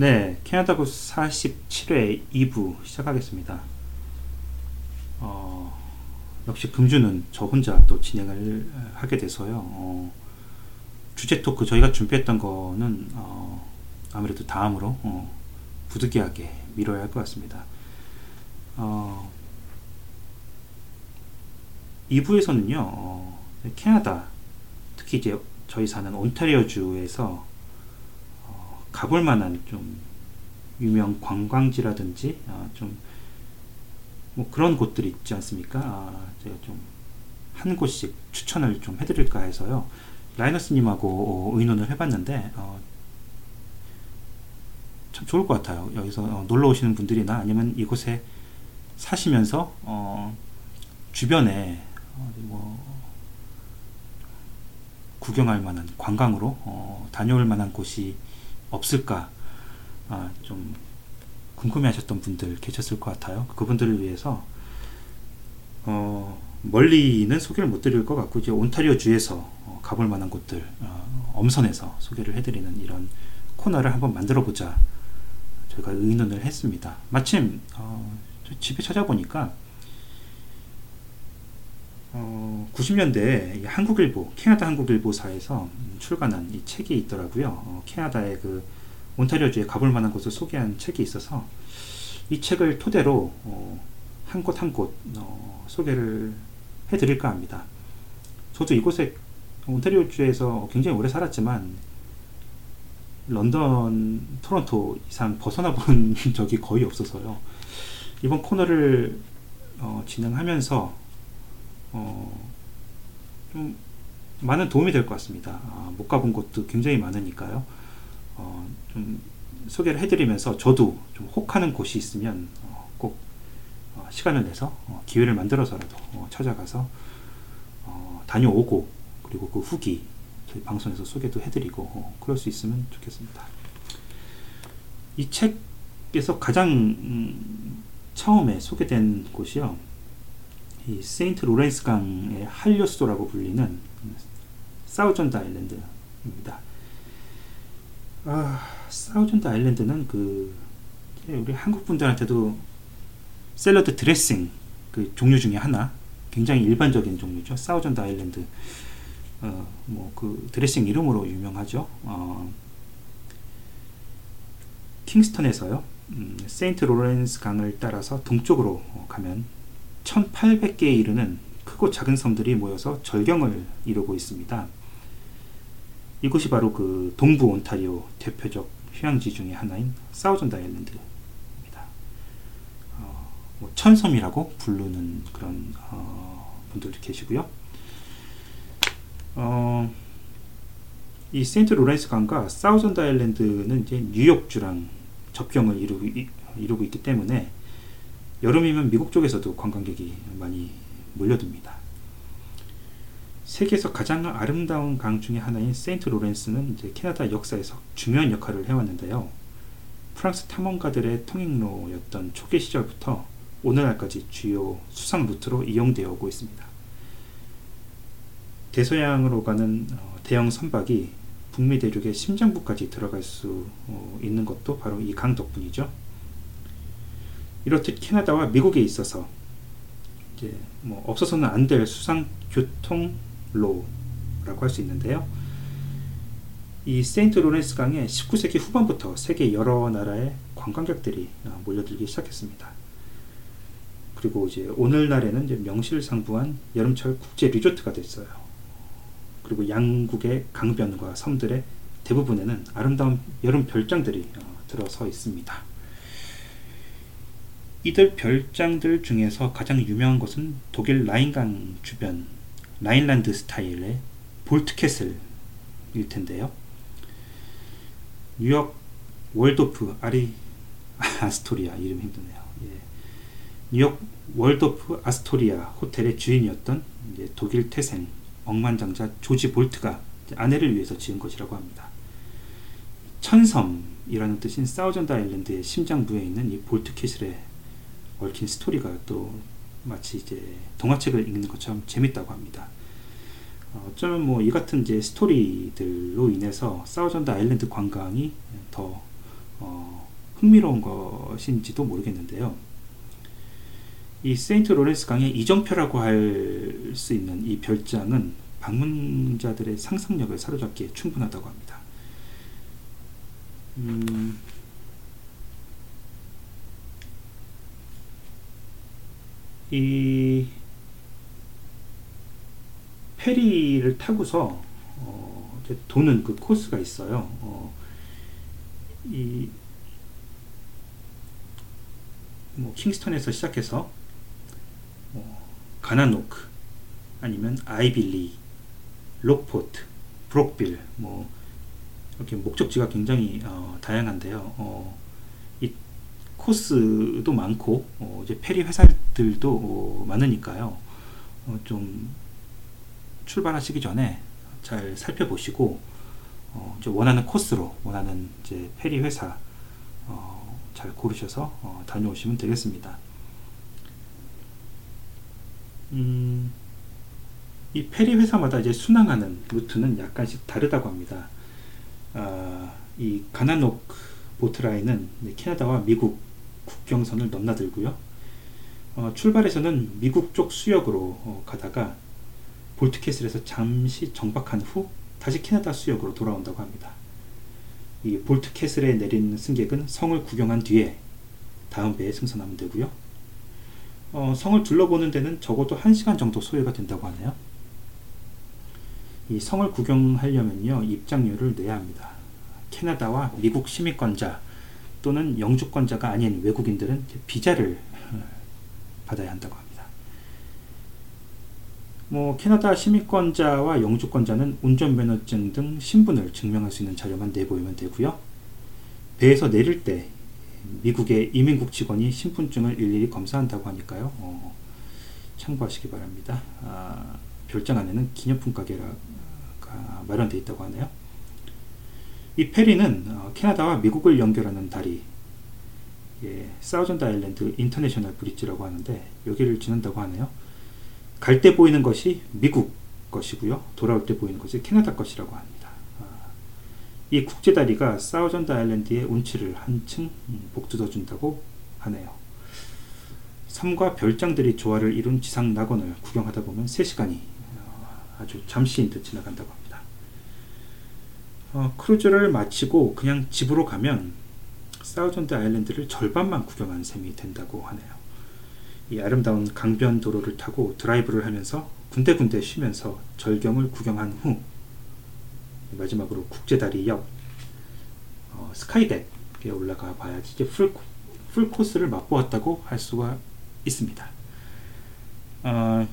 네, 캐나다구 47회 2부 시작하겠습니다. 어, 역시 금주는 저 혼자 또 진행을 하게 돼서요. 어, 주제 토크 저희가 준비했던 거는 어, 아무래도 다음으로 어, 부득이하게 미뤄야 할 것 같습니다. 어, 2부에서는요, 어, 캐나다, 특히 이제 저희 사는 온타리오주에서 어, 가볼 만한 좀 유명 관광지라든지 어, 좀뭐 그런 곳들이 있지 않습니까? 아, 제가 좀 한 곳씩 추천을 좀 해드릴까 해서요. 라이너스님하고 어, 의논을 해봤는데 어, 참 좋을 것 같아요. 여기서 어, 놀러 오시는 분들이나 아니면 이곳에 사시면서 어, 주변에 어, 뭐 구경할 만한 관광으로 어, 다녀올 만한 곳이 없을까 아, 좀 궁금해하셨던 분들 계셨을 것 같아요. 그분들을 위해서 어, 멀리는 소개를 못 드릴 것 같고 이제 온타리오 주에서 어, 가볼 만한 곳들 어, 엄선해서 소개를 해드리는 이런 코너를 한번 만들어 보자 저희가 의논을 했습니다. 마침 어, 집에 찾아보니까 어, 90년대에 한국일보, 캐나다 한국일보사에서 출간한 이 책이 있더라고요. 어, 캐나다의 그 온타리오주에 가볼 만한 곳을 소개한 책이 있어서 이 책을 토대로 어, 한곳 한곳 어, 소개를 해드릴까 합니다. 저도 이곳에 온타리오주에서 굉장히 오래 살았지만 런던, 토론토 이상 벗어나 본 적이 거의 없어서요. 이번 코너를 어, 진행하면서 어, 좀 많은 도움이 될 것 같습니다. 아, 못 가본 곳도 굉장히 많으니까요. 어, 좀 소개를 해드리면서 저도 좀 혹하는 곳이 있으면 어, 꼭 어, 시간을 내서 어, 기회를 만들어서라도 어, 찾아가서 어, 다녀오고 그리고 그 후기 저희 방송에서 소개도 해드리고 그럴 수 있으면 좋겠습니다. 이 책에서 가장 음, 처음에 소개된 곳이요. 이 세인트 로렌스 강의 한려수도라고 불리는 사우전드 아일랜드입니다. 아, 사우전드 아일랜드는 그 우리 한국 분들한테도 샐러드 드레싱 그 종류 중에 하나 굉장히 일반적인 종류죠. 사우전드 아일랜드 어, 뭐 그 드레싱 이름으로 유명하죠. 어, 킹스턴에서요. 음, 세인트 로렌스 강을 따라서 동쪽으로 가면 1800개에 이르는 크고 작은 섬들이 모여서 절경을 이루고 있습니다. 이곳이 바로 그 동부 온타리오 대표적 휴양지 중의 하나인 사우전드 아일랜드입니다. 어, 뭐 천섬이라고 부르는 그런 어, 분들도 계시고요. 어, 이 세인트 로렌스 강과 사우전드 아일랜드는 이제 뉴욕주랑 접경을 이루고, 이루고 있기 때문에 여름이면 미국 쪽에서도 관광객이 많이 몰려듭니다. 세계에서 가장 아름다운 강 중의 하나인 세인트 로렌스는 이제 캐나다 역사에서 중요한 역할을 해왔는데요. 프랑스 탐험가들의 통행로였던 초기 시절부터 오늘날까지 주요 수상 루트로 이용되어 오고 있습니다. 대서양으로 가는 어, 대형 선박이 북미 대륙의 심장부까지 들어갈 수 어, 있는 것도 바로 이 강 덕분이죠. 이렇듯 캐나다와 미국에 있어서 이제 뭐 없어서는 안 될 수상 교통로라고 할 수 있는데요. 이 세인트 로렌스 강에 19세기 후반부터 세계 여러 나라의 관광객들이 어, 몰려들기 시작했습니다. 그리고 이제 오늘날에는 이제 명실상부한 여름철 국제 리조트가 됐어요. 그리고 양국의 강변과 섬들의 대부분에는 아름다운 여름 별장들이 어, 들어서 있습니다. 이들 별장들 중에서 가장 유명한 곳은 독일 라인강 주변 라인란드 스타일의 볼트캐슬일 텐데요. 뉴욕 월도프 아리 아스토리아 이름 힘드네요. 예. 뉴욕 월도프 아스토리아 호텔의 주인이었던 독일 태생 억만장자 조지 볼트가 아내를 위해서 지은 것이라고 합니다. 천섬이라는 뜻인 사우전드 아일랜드의 심장부에 있는 이 볼트 캐슬의 얽힌 스토리가 또 마치 이제 동화책을 읽는 것처럼 재밌다고 합니다. 어, 어쩌면 뭐 이 같은 이제 스토리들로 인해서 사우전드 아일랜드 관광이 더 어, 흥미로운 것인지도 모르겠는데요. 이 세인트 로렌스 강의 이정표라고 할 수 있는 이 별장은 방문자들의 상상력을 사로잡기에 충분하다고 합니다. 음, 이 페리를 타고서 어, 도는 그 코스가 있어요. 어, 이뭐 킹스턴에서 시작해서 뭐 가나노크 아니면 아이빌리, 록포트, 브록빌 뭐 이렇게 목적지가 굉장히 어, 다양한데요. 어, 이 코스도 많고 어, 이제 페리 회사들도 어, 많으니까요. 어, 좀 출발하시기 전에 잘 살펴보시고 어, 이제 원하는 코스로 원하는 이제 페리 회사 어, 잘 고르셔서 어, 다녀오시면 되겠습니다. 음, 이 페리 회사마다 이제 순항하는 루트는 약간씩 다르다고 합니다. 아, 이 가나녹 보트라인은 캐나다와 미국 국경선을 넘나들고요. 어, 출발에서는 미국 쪽 수역으로 어, 가다가 볼트캐슬에서 잠시 정박한 후 다시 캐나다 수역으로 돌아온다고 합니다. 이 볼트캐슬에 내린 승객은 성을 구경한 뒤에 다음 배에 승선하면 되고요. 어, 성을 둘러보는 데는 적어도 1시간 정도 소요가 된다고 하네요. 이 성을 구경하려면요 입장료를 내야 합니다. 캐나다와 미국 시민권자 또는 영주권자가 아닌 외국인들은 비자를 받아야 한다고 합니다. 뭐 캐나다 시민권자와 영주권자는 운전면허증 등 신분을 증명할 수 있는 자료만 내보이면 되고요. 배에서 내릴 때 미국의 이민국 직원이 신분증을 일일이 검사한다고 하니까요. 어, 참고하시기 바랍니다. 아, 별장 안에는 기념품 가게가 마련되어 있다고 하네요. 이 페리는 어, 캐나다와 미국을 연결하는 다리, 예, 사우전드 아일랜드 인터내셔널 브릿지라고 하는데 여기를 지난다고 하네요. 갈 때 보이는 것이 미국 것이고요. 돌아올 때 보이는 것이 캐나다 것이라고 합니다. 아, 이 국제다리가 사우전드 아일랜드의 운치를 한층 음, 북돋워 준다고 하네요. 섬과 별장들이 조화를 이룬 지상 낙원을 구경하다 보면 3시간이 어, 아주 잠시인 듯 지나간다고 합니다. 어, 크루즈를 마치고 그냥 집으로 가면 사우전드 아일랜드를 절반만 구경한 셈이 된다고 하네요. 이 아름다운 강변 도로를 타고 드라이브를 하면서 군데군데 쉬면서 절경을 구경한 후 마지막으로 국제다리 옆 어, 스카이덱에 올라가 봐야지 이제 풀, 풀 코스를 맛보았다고 할 수가 있습니다. 어,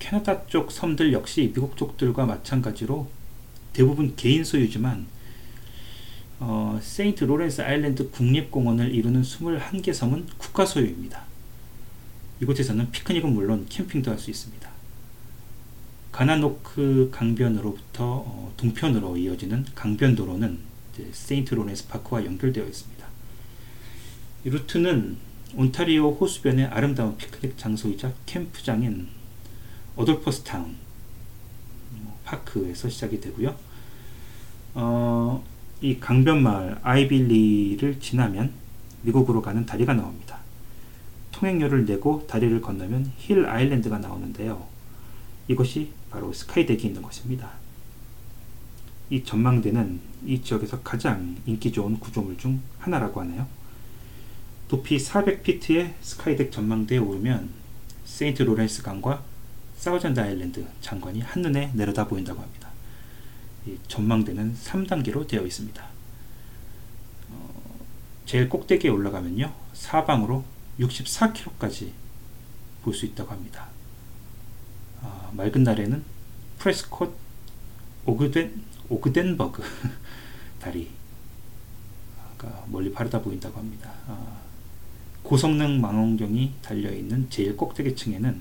캐나다 쪽 섬들 역시 미국 쪽들과 마찬가지로 대부분 개인 소유지만 어, 세인트 로렌스 아일랜드 국립공원을 이루는 21개 섬은 국가 소유입니다. 이곳에서는 피크닉은 물론 캠핑도 할 수 있습니다. 가나노크 강변으로부터 어, 동편으로 이어지는 강변도로는 세인트 로렌스 파크와 연결되어 있습니다. 이 루트는 온타리오 호수변의 아름다운 피크닉 장소이자 캠프장인 어돌퍼스타운 뭐, 파크에서 시작이 되고요. 어, 이 강변마을 아이빌리를 지나면 미국으로 가는 다리가 나옵니다. 통행료를 내고 다리를 건너면 힐 아일랜드가 나오는데요. 이것이 바로 스카이덱이 있는 곳입니다. 이 전망대는 이 지역에서 가장 인기 좋은 구조물 중 하나라고 하네요. 높이 400피트의 스카이덱 전망대에 오르면 세인트 로렌스 강과 사우전드 아일랜드 장관이 한눈에 내려다 보인다고 합니다. 전망대는 3단계로 되어 있습니다. 어, 제일 꼭대기에 올라가면요. 사방으로 64km까지 볼 수 있다고 합니다. 어, 맑은 날에는 프레스콧 오그덴, 오그덴버그 다리 가 멀리 바르다 보인다고 합니다. 어, 고성능 망원경이 달려있는 제일 꼭대기층에는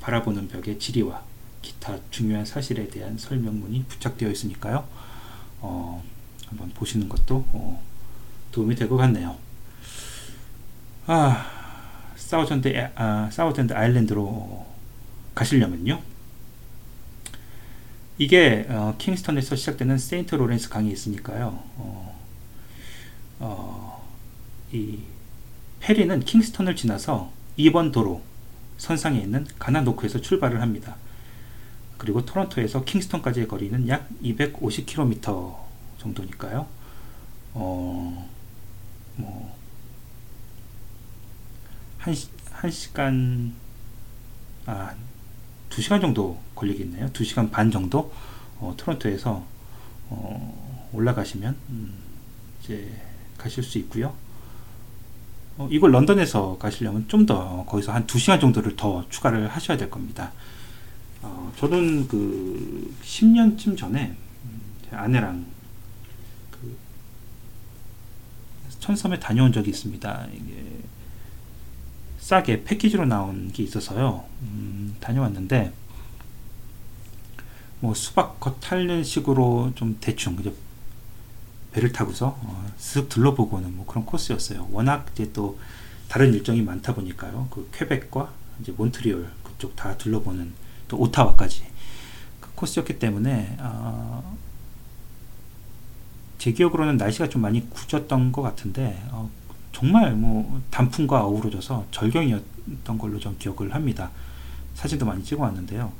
바라보는 벽의 지리와 기타 중요한 사실에 대한 설명문이 부착되어 있으니까요. 어, 한번 보시는 것도 어, 도움이 될 것 같네요. 아, 사우전드, 아, 사우전드 아일랜드로 가시려면요. 이게 어, 킹스턴에서 시작되는 세인트 로렌스 강이 있으니까요. 어, 어, 이 페리는 킹스턴을 지나서 2번 도로 선상에 있는 가나노크에서 출발을 합니다. 그리고 토론토에서 킹스턴까지의 거리는 약 250km 정도니까요. 어, 뭐, 한, 한 시간, 아, 두 시간 정도 걸리겠네요. 두 시간 반 정도, 어, 토론토에서, 어, 올라가시면, 음, 이제, 가실 수 있고요 어, 이걸 런던에서 가시려면 좀 더, 거기서 한두 시간 정도를 더 추가를 하셔야 될 겁니다. 어, 저는 그 10년쯤 전에 음, 제 아내랑 그 천섬에 다녀온 적이 있습니다. 이게 싸게 패키지로 나온 게 있어서요. 음, 다녀왔는데 뭐 수박 겉 탈는 식으로 좀 대충 그죠 배를 타고서 어, 쓱 둘러보고 는 뭐 그런 코스였어요. 워낙 이제 또 다른 일정이 많다 보니까요. 그 퀘벡과 이제 몬트리올 그쪽 다 둘러보는 또 오타와까지 그 코스였기 때문에 어, 제 기억으로는 날씨가 좀 많이 굳었던 것 같은데 어, 정말 뭐 단풍과 어우러져서 절경이었던 걸로 좀 기억을 합니다. 사진도 많이 찍어왔는데요.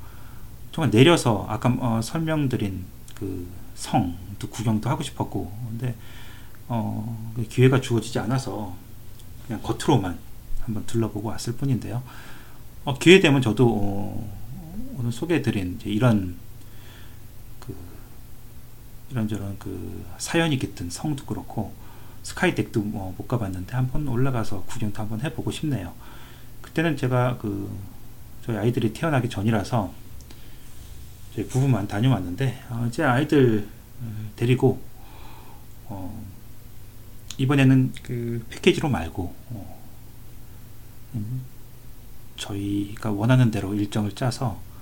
정말 내려서 아까 어, 설명드린 그 성도 구경도 하고 싶었고 근데 어, 그 기회가 주어지지 않아서 그냥 겉으로만 한번 둘러보고 왔을 뿐인데요. 어, 기회 되면 저도 어, 오늘 소개해드린 이런 그 이런저런 그 사연이 깃든 성도 그렇고 스카이덱도 뭐 못 가봤는데 한번 올라가서 구경도 한번 해보고 싶네요. 그때는 제가 그 저희 아이들이 태어나기 전이라서 저희 부부만 다녀왔는데 어, 제 아이들 데리고 어, 이번에는 그 패키지로 말고 어, 음, 저희가 원하는 대로 일정을 짜서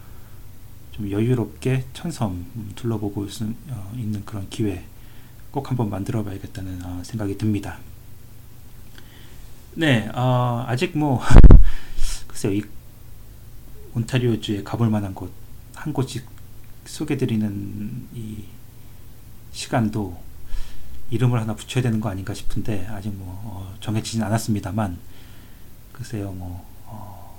좀 여유롭게 천섬 둘러보고 어, 있는 그런 기회 꼭 한번 만들어 봐야겠다는 어, 생각이 듭니다. 네, 어, 아직 뭐, 글쎄요, 이 온타리오주에 가볼 만한 곳, 한 곳씩 소개드리는 이 시간도 이름을 하나 붙여야 되는 거 아닌가 싶은데, 아직 뭐, 어, 정해지진 않았습니다만, 글쎄요, 뭐, 어,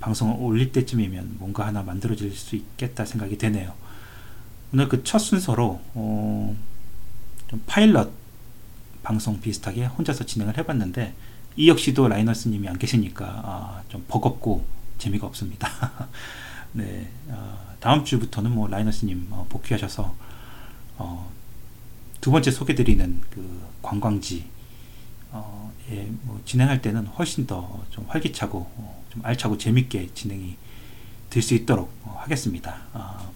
방송을 올릴 때쯤이면 뭔가 하나 만들어질 수 있겠다 생각이 되네요. 오늘 그 첫 순서로 어, 좀 파일럿 방송 비슷하게 혼자서 진행을 해봤는데 이 역시도 라이너스님이 안 계시니까 아, 좀 버겁고 재미가 없습니다. 네, 어, 다음 주부터는 뭐 라이너스님 어, 복귀하셔서 어, 두 번째 소개드리는 그 관광지 어, 예, 뭐 진행할 때는 훨씬 더 좀 활기차고 어, 좀 알차고 재밌게 진행이 될 수 있도록 어, 하겠습니다. 아,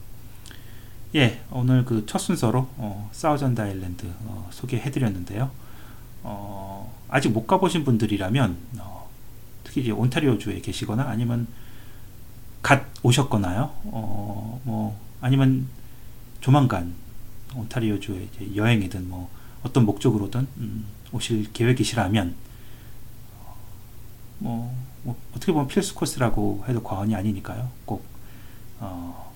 예, 오늘 그 첫 순서로 어, 사우전드 아일랜드 어, 소개해드렸는데요. 어, 아직 못 가보신 분들이라면 어, 특히 이제 온타리오 주에 계시거나 아니면 갓 오셨거나요. 어, 뭐 아니면 조만간 온타리오 주에 여행이든 뭐 어떤 목적으로든 음, 오실 계획이시라면 어, 뭐, 뭐, 어떻게 보면 필수 코스라고 해도 과언이 아니니까요. 꼭 어,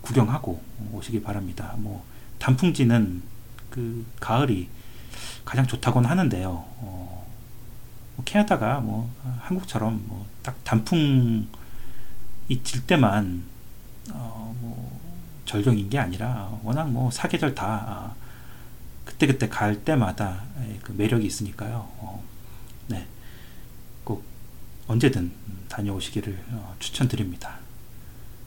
구경하고 오시기 바랍니다. 뭐 단풍지는 그 가을이 가장 좋다고는 하는데요. 어, 뭐 캐나다가 뭐 한국처럼 뭐 딱 단풍이 질 때만 어, 뭐 절경인 게 아니라 워낙 뭐 사계절 다 아, 그때 그때 갈 때마다 그 매력이 있으니까요. 어, 네, 꼭 언제든 다녀오시기를 어, 추천드립니다.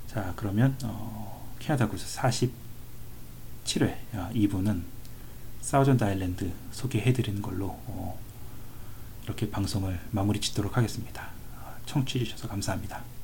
자 그러면 어, 캐나다 구스 47회 2부는 사우전드 아일랜드 소개해드리는 걸로 어, 이렇게 방송을 마무리 짓도록 하겠습니다. 청취해 주셔서 감사합니다.